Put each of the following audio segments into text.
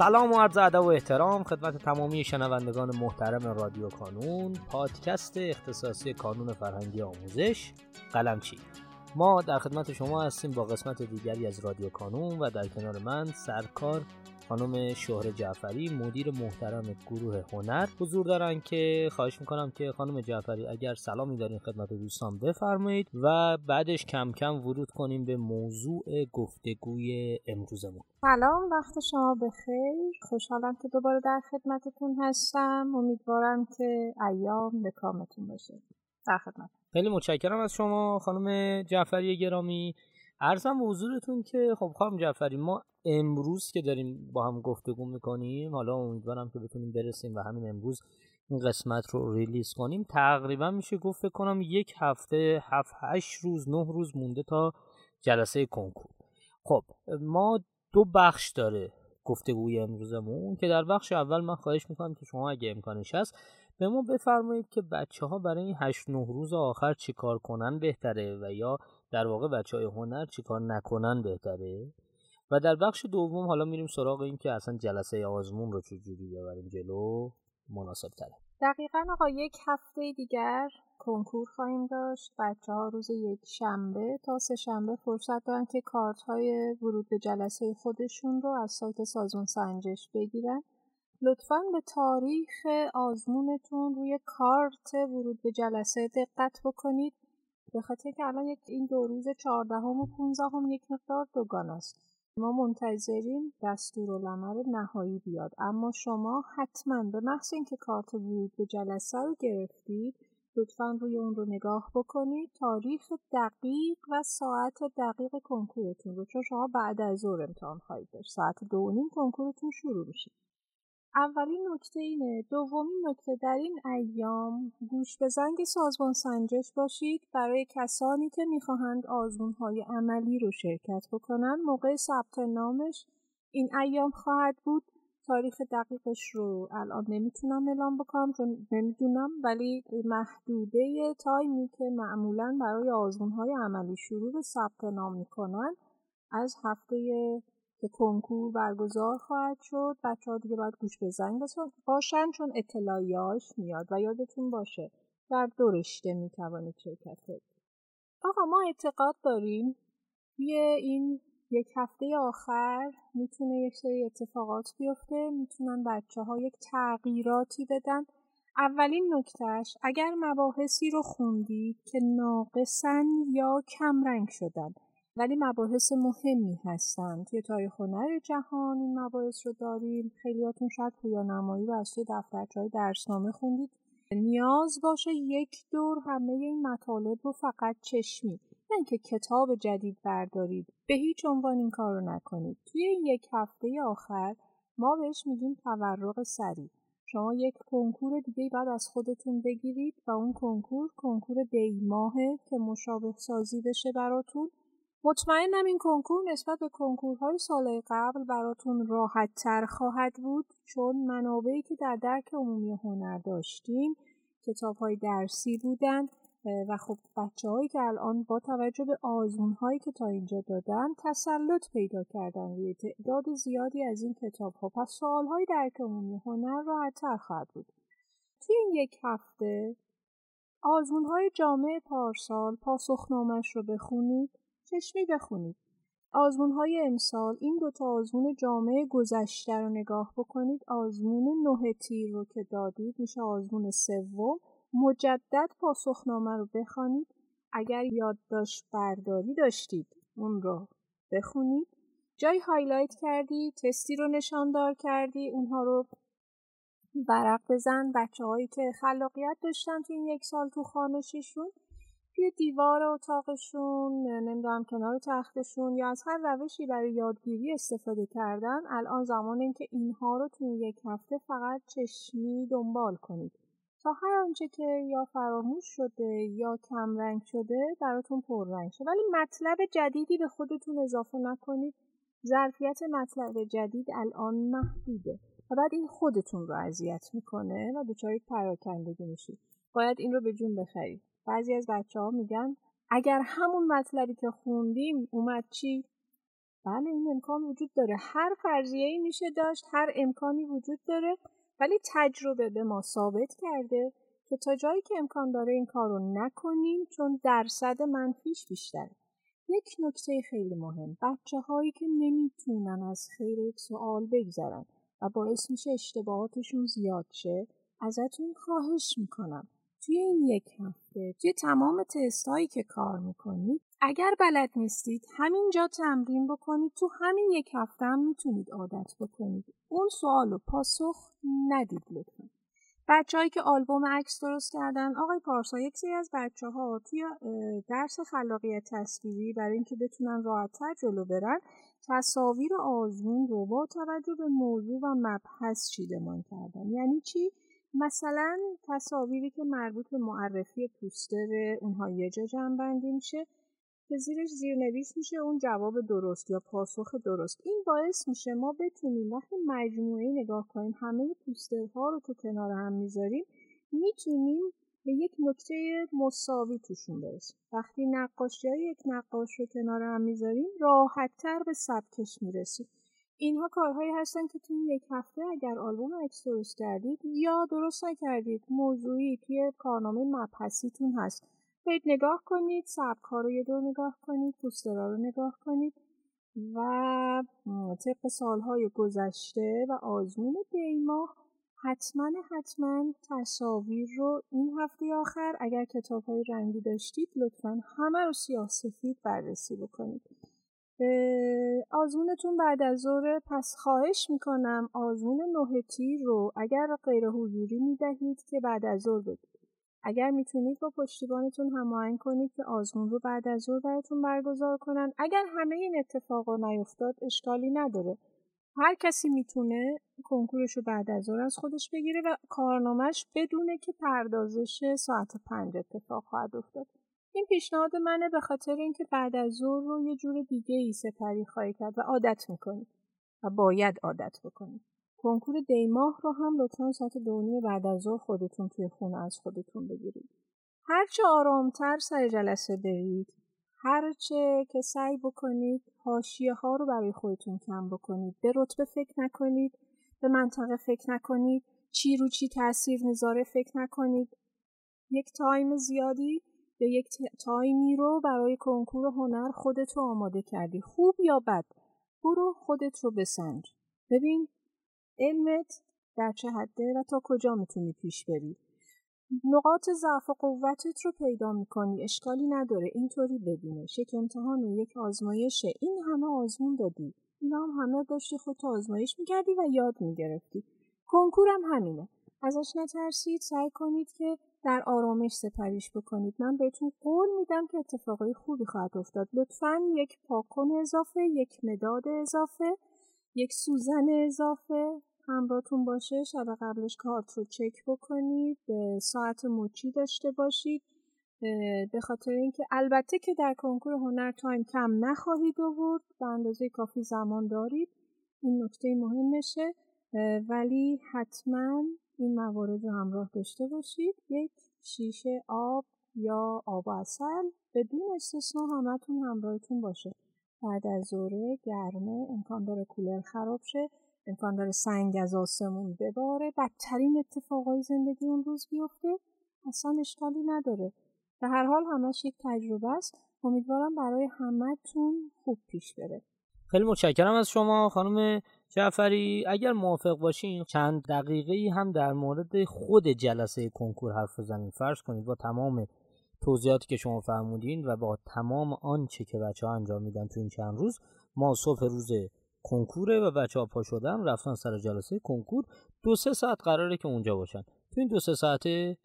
سلام و عرض ادب و احترام خدمت تمامی شنوندگان محترم رادیو کانون پادکست اختصاصی کانون فرهنگی آموزش قلمچی. ما در خدمت شما هستیم با قسمت دیگری از رادیو کانون و در کنار من سرکار خانم شهر جعفری مدیر محترم گروه هنر. حضور دارن که خواهش می‌کنم که خانم جعفری اگر سلامی دارین خدمت دوستان بفرمایید و بعدش کم کم ورود کنیم به موضوع گفتگوی امروزمون. سلام وقت شما بخیر. خوشحالم که دوباره در خدمتتون هستم. امیدوارم که ایام به کامتون باشه. در خدمت. خیلی متشکرم از شما خانم جعفری گرامی. ارزم به حضورتون که خب خانم جعفری ما امروز که داریم با هم گفتگو می‌کنیم حالا امیدوارم که بتونیم برسیم و همین امروز این قسمت رو ریلیز کنیم. تقریبا میشه گفت کنم یک هفته هفت هشت روز نه روز مونده تا جلسه کنکور. خب ما دو بخش داره گفتگوی امروزمون که در بخش اول من خواهش می‌کنم که شما اگه امکانش هست به ما بفرمایید که بچه ها برای این هشت نه روز آخر چیکار کنن بهتره و یا در واقع بچه های هنر چیکار نکنن بهتره. و در بخش دوم حالا میریم سراغ این که اصلا جلسه آزمون رو چجوری ببریم جلو؟ مناسب تره دقیقا آقا یک هفته دیگر کنکور خواهیم داشت. بچه ها روز یک شنبه تا سه شنبه فرصت دارن که کارت های ورود به جلسه خودشون رو از سایت سازمان سنجش بگیرن. لطفا به تاریخ آزمونتون روی کارت ورود به جلسه دقت بکنید. به خاطر که الان این دو روز چهاردهم و پونزدهم یک مقدار دوگان است. ما منتظریم دستورالعمل نهایی بیاد. اما شما حتما به محض اینکه کارت ورود به جلسه رو گرفتید لطفا روی اون رو نگاه بکنید. تاریخ دقیق و ساعت دقیق کنکورتون رو چون شما بعد از ظهر امتحان خواهید داشت. ساعت دو نیم کنکورتون شروع میشه. اولین نکته اینه. دومین نکته در این ایام گوش به زنگ سازمان سنجش باشید برای کسانی که می‌خواهند آزمونهای عملی رو شرکت بکنن. موقع ثبت نامش این ایام خواهد بود. تاریخ دقیقش رو الان نمی‌تونم اعلام بکنم چون نمی‌دونم ولی محدوده تایمی که معمولا برای آزمونهای عملی شروع به ثبت نام می‌کنن از هفته که کنکور برگزار خواهد شد. بچه ها دیگه باید گوش به زنگ باشن چون اطلاعیاش میاد و یادتون باشه در دو رشته می‌توانید شرکت کنید. آقا ما اعتقاد داریم توی این یک هفته آخر می‌تونه یک سری اتفاقات بیفته. می‌تونن بچه ها یک تغییراتی بدن. اولین نکتهش اگر مباحثی رو خوندید که ناقصن یا کمرنگ شدن ولی مباحث مهمی هستند توی تاریخ هنر جهان این مباحث رو داریم. خیلیاتون شاید پویانمایی و از توی دفترچه های درسنامه خوندید. نیاز باشه یک دور همه این مطالب رو فقط چشمی نه اینکه کتاب جدید بردارید. به هیچ عنوان این کار رو نکنید. توی یک هفته آخر ما بهش میگیم تورق سریع شما یک کنکور دیگه بعد از خودتون بگیرید و اون کنکور کنکور دیماهه که مشابه سازی بشه براتون. مطمئنم این کنکور نسبت به کنکورهای سال قبل براتون راحت تر خواهد بود چون منابعی که در درک عمومی هنر داشتیم کتاب های درسی بودند و خب بچه هایی که الان با توجه به آزمون هایی که تا اینجا دادن تسلط پیدا کردن روی تعداد زیادی از این کتاب ها پس سوال های درک عمومی هنر راحت تر خواهد بود. توی این یک هفته آزمون های جامعه پارسال پاسخنامش رو بخونید. چشمی بخونید. آزمون های امسال این دوتا آزمون جامعه گذشته رو نگاه بکنید. آزمون نه تیر رو که دادید میشه آزمون سوم. مجدد پاسخنامه رو بخوانید. اگر یادداشت برداری داشتید اون رو بخونید. جای هایلایت کردی تستی رو نشاندار کردی اونها رو ورق بزن. بچه هایی که خلاقیت داشتن تو این یک سال تو خانششون. توی دیوار اتاقشون نمی‌دونم کنار تختشون یا از هر روشی برای یادگیری استفاده کردن الان زمان اینکه اینها رو توی یک هفته فقط چشمی دنبال کنید. تا هر آنچه که یا فراموش شده یا کمرنگ شده براتون پررنگ شه ولی مطلب جدیدی به خودتون اضافه نکنید. ظرفیت مطلب جدید الان محدوده و بعد این خودتون رو اذیت می‌کنه و دچار پراکندگی میشید. باید این رو به جون بخرید. بعضی از بچه ها میگن اگر همون مطلبی که خوندیم اومد چی؟ بله این امکان وجود داره. هر فرضیه ای میشه داشت هر امکانی وجود داره ولی تجربه به ما ثابت کرده که تا جایی که امکان داره این کار رو نکنیم چون درصد منفیش بیشتره. یک نکته خیلی مهم. بچه هایی که نمی‌تونن از خیر یک سوال بگذرن و باعث میشه اشتباهاتشون زیاد شه ازتون خواهش می‌کنم. توی این یک هفته توی تمام تست هایی که کار می‌کنید اگر بلد نیستید همینجا تمرین بکنید. تو همین یک هفته هم می‌تونید عادت بکنید. اون سوال رو پاسخ ندید لطفا. بچههایی که آلبوم عکس درست کردن آقای پارسا یک سری از بچه ها توی درس خلاقیت تصویری برای اینکه بتونن راحتتر جلو برن تصاویر آزمون رو با توجه به موضوع و مبحث چیدمان کردن. یعنی چی؟ مثلا تصاویری که مربوط به معرفی پوستر اونها یه جا جمع میشه که زیرش زیرنویس میشه اون جواب درست یا پاسخ درست. این باعث میشه ما بتونیم وقتی مجموعه نگاه کنیم همه پوسترها رو که کنار هم می‌ذاریم می‌تونیم به یک نکته مساوی توشون برسیم. وقتی نقاشی های یک نقاش رو کنار هم می‌ذاریم راحتتر به سبکش می‌رسیم. اینها کارهایی هستن که توی یک هفته اگر آلبوم عکس درست کردید یا درست نکردید موضوعی توی کارنامه مبحثیتون هست. برید نگاه کنید سبک ها رو یه دور نگاه کنید پوسترها رو نگاه کنید و طبق سالهای گذشته و آزمون دیماه حتما حتما تصاویر رو این هفته آخر اگر کتاب های رنگی داشتید لطفا همه رو سیاه سفید بررسی بکنید. آزمونتون بعد از ظهر پس خواهش می‌کنم آزمون نه تیر رو اگر غیر حضوری می‌دهید که بعد از ظهر بدید. اگر می‌تونید با پشتیبانتون هماهنگ کنید که آزمون رو بعد از ظهر براتون برگزار کنن. اگر همه این اتفاقا نیفتاد اشکالی نداره. هر کسی می‌تونه کنکورش رو بعد از ظهر از خودش بگیره و کارنامهش بدونه که پردازش ساعت پنج اتفاق خواهد افتاد. این پیشنهاد منه به خاطر اینکه بعد از ظهر رو یه جور دیگه ای سپری خواهی کرد و عادت می‌کنید و باید عادت بکنید کنکور دیماه رو هم لطفا ساعت دونی بعد از ظهر خودتون توی خونه از خودتون بگیرید. هرچه آرامتر سر جلسه برید هرچه که سعی بکنید حاشیه ها رو برای خودتون کم بکنید به رتبه فکر نکنید به منطقه فکر نکنید چی رو چی تاثیر می‌ذاره فکر نکنید. یک تایم زیادی یا یک تایمی رو برای کنکور هنر خودت رو آماده کردی. خوب یا بد؟ برو خودت رو بسنج. ببین علمت در چه حده و تا کجا می‌تونی پیش بری. نقاط ضعف و قوتت رو پیدا می‌کنی. اشکالی نداره. اینطوری ببینش یک امتحان و یک آزمایشه. این همه آزمون دادی. اینا هم همه داشتی خودت آزمایش می‌کردی و یاد می‌گرفتی. کنکورم همینه. ازش نترسید؟ سعی کنید که در آرامش سپریش بکنید. من بهتون قول میدم که اتفاقای خوبی خواهد افتاد. لطفا یک پاک‌کن اضافه یک مداد اضافه یک سوزن اضافه. همراهتون باشه. شب قبلش کارت رو چک بکنید. ساعت مچی داشته باشید. به خاطر اینکه البته که در کنکور هنر time کم نخواهید آورد. به اندازه کافی زمان دارید. این نکته مهمشه. ولی حتما این موارد رو همراه داشته باشید. یک شیشه آب یا آب و اصل بدون استثنا همتون همراهتون باشه. بعد از ظهره گرمه امکان داره کولر خراب شه. امکان داره سنگ از آسمون بباره. بدترین اتفاقای زندگی اون روز بیفته. اصلا اشکالی نداره. به هر حال همش یک تجربه است. امیدوارم برای همتون خوب پیش بره. خیلی متشکرم از شما خانم جعفری اگر موافق باشین چند دقیقه ای هم در مورد خود جلسه کنکور حرف بزنیم. فرض کنید با تمام توضیحاتی که شما فرمودین و با تمام آنچه که بچه ها انجام میدن تو این چند روز ما صبح روز کنکوره و بچه ها پا شدن رفتن سر جلسه کنکور. دو سه ساعت قراره که اونجا باشن. تو این دو سه ساعته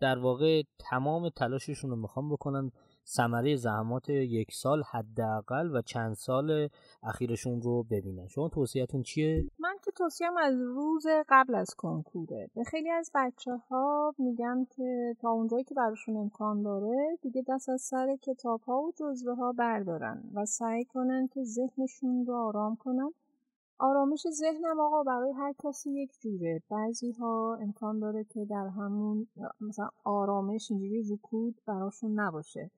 در واقع تمام تلاششون رو می‌خوام بکنن ثمره زحمات یک سال حداقل و چند سال اخیرشون رو ببینن. شما توصیهتون چیه؟ من که توصیم از روز قبل از کنکوره. به خیلی از بچه ها میگم که تا اونجایی که براشون امکان داره دیگه دست از سر کتاب ها و جزوه ها بردارن و سعی کنن که ذهنشون رو آرام کنن. آرامش ذهنم آقا برای هر کسی یک جوره. بعضی ها امکان داره که در همون مثلا آرامش اینجوری رکود براشون نباشه.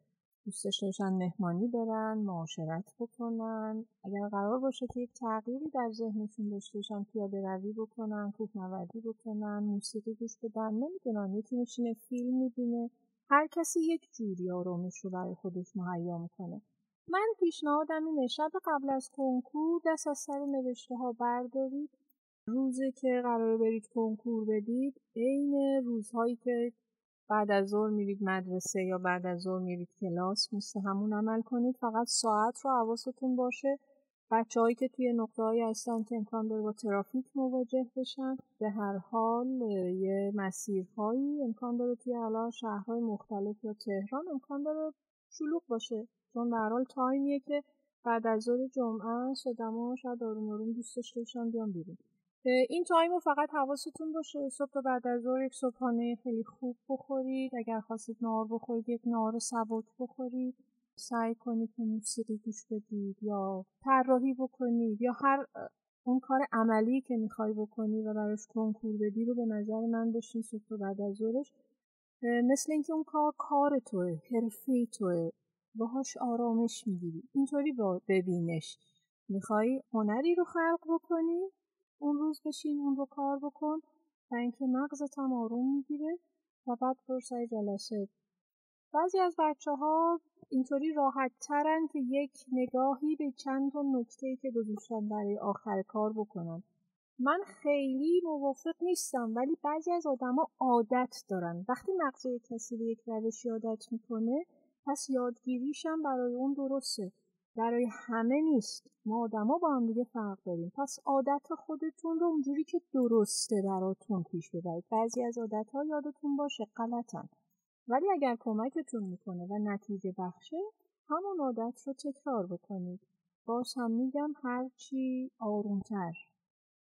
دوست داشتن مهمانی برن معاشرت بکنن. اگر قرار باشه که یک تغییری در ذهنشون داشته باشن پیاده روی بکنن کوهنوردی بکنن موسیقی گوش بدن نمی‌دونن یکی میشینه فیلم می‌بینه. هر کسی یک جوری آرامش رو برای خودش مهیا می‌کنه. من پیشنهادم اینه شب قبل از کنکور دست از سر نوشته ها بردارید. روزی که قرار برید کنکور بدید عین روزهایی که بعد از ظهر میرید مدرسه یا بعد از ظهر میرید کلاس مثل همون عمل کنید فقط ساعت رو حواستون باشه. بچههایی که توی نقطه های هستن که امکان داره با ترافیک مواجه بشن. به هر حال یه مسیرهایی امکان داره توی حالا شهرهای مختلف یا تهران امکان داره شلوغ باشه. چون به هر حال تایمیه که بعد از ظهر جمعه است شاید آروم آروم دوست داشته باشن بیان بیرون. این تایم رو فقط حواستون باشه صبح بعد از ظهر یک صبحانه خیلی خوب بخورید. اگر خواستید نار بخورید یک نار سبک بخورید. سعی کنید که موسیقی گوش بدید یا طراحی بکنید یا هر اون کار عملی که می‌خوای بکنی و براش کنکور بدی رو به نظر من بشین صبح بعد از ظهرش. مثل اینکه اون کار کار توه حرفه توه. باهاش آرامش می‌گیری. اینطوری با ببینش. می‌خوای هنری رو خلق بکنی؟ اون روز بشین اون رو کار بکن و اینکه مغزت هم آروم می‌گیره و بعد فرصه جلسه. بعضی از بچه ها اینطوری راحت ترن که یک نگاهی به چند تا نکته که گذاشتن برای آخر کار بکنن. من خیلی موافق نیستم ولی بعضی از آدما عادت دارن. وقتی مغز کسی به یک روشی عادت می‌کنه پس یادگیریشم برای اون درسته. برای همه نیست. ما آدما با هم دیگه فرق داریم. پس عادت خودتون رو اونجوری که درسته براتون پیش ببرید. بعضی از عادت ها یادتون باشه غلطن. ولی اگر کمکتون می‌کنه و نتیجه بخشه همون عادت رو تکرار بکنید. باز هم میگم هرچی آرومتر.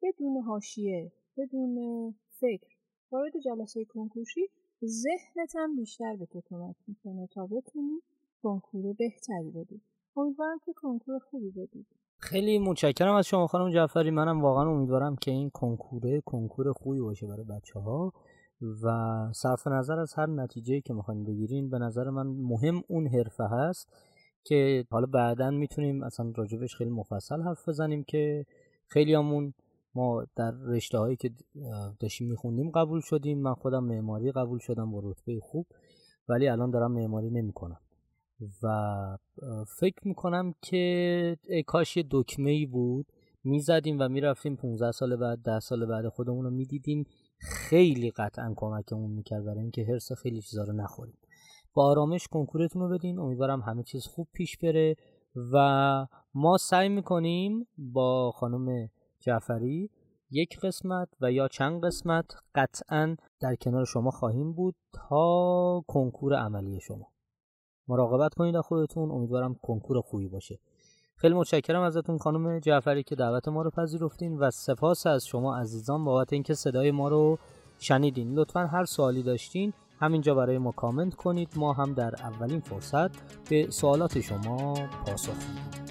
بدون هاشیه بدون فکر. وارد جلسه کنکورشی ذهنت هم بیشتر به تو کمک می‌کنه تا بتونی کنکور بهتری بدی. امیدوارم که کنکور خوبی بدید. خیلی متشکرم از شما خانم جعفری. منم واقعا امیدوارم که این کنکوره کنکور خوبی باشه برای بچه ها و صرف نظر از هر نتیجه که می‌خواین بگیرین به نظر من مهم اون حرفه هست که حالا بعدا می‌تونیم اصلا راجبش خیلی مفصل حرف بزنیم که خیلی همون ما در رشته هایی که داشتیم میخوندیم قبول شدیم. من خودم معماری قبول شدم با رتبه خوب ولی الان دارم معماری نمی‌کنم. و فکر می‌کنم که کاش یه دکمه ای بود. می‌زدیم و می‌رفتیم 15 سال بعد 10 سال بعد خودمون رو می‌دیدیم. خیلی قطعا کمکمون می‌کرد برای اینکه هرس خیلی چیزا رو نخوریم. با آرامش کنکورتون رو بدین. امیدوارم همه چیز خوب پیش بره. و ما سعی می‌کنیم با خانم جعفری یک قسمت و یا چند قسمت قطعا در کنار شما خواهیم بود تا کنکور عملی شما. مراقبت کنید از خودتون. امیدوارم کنکور خوبی باشه. خیلی متشکرم ازتون خانم جعفری که دعوت ما رو پذیرفتین و سپاس از شما عزیزان بابت اینکه صدای ما رو شنیدین. لطفا هر سوالی داشتین همینجا برای ما کامنت کنید. ما هم در اولین فرصت به سوالات شما پاسخ میدیم.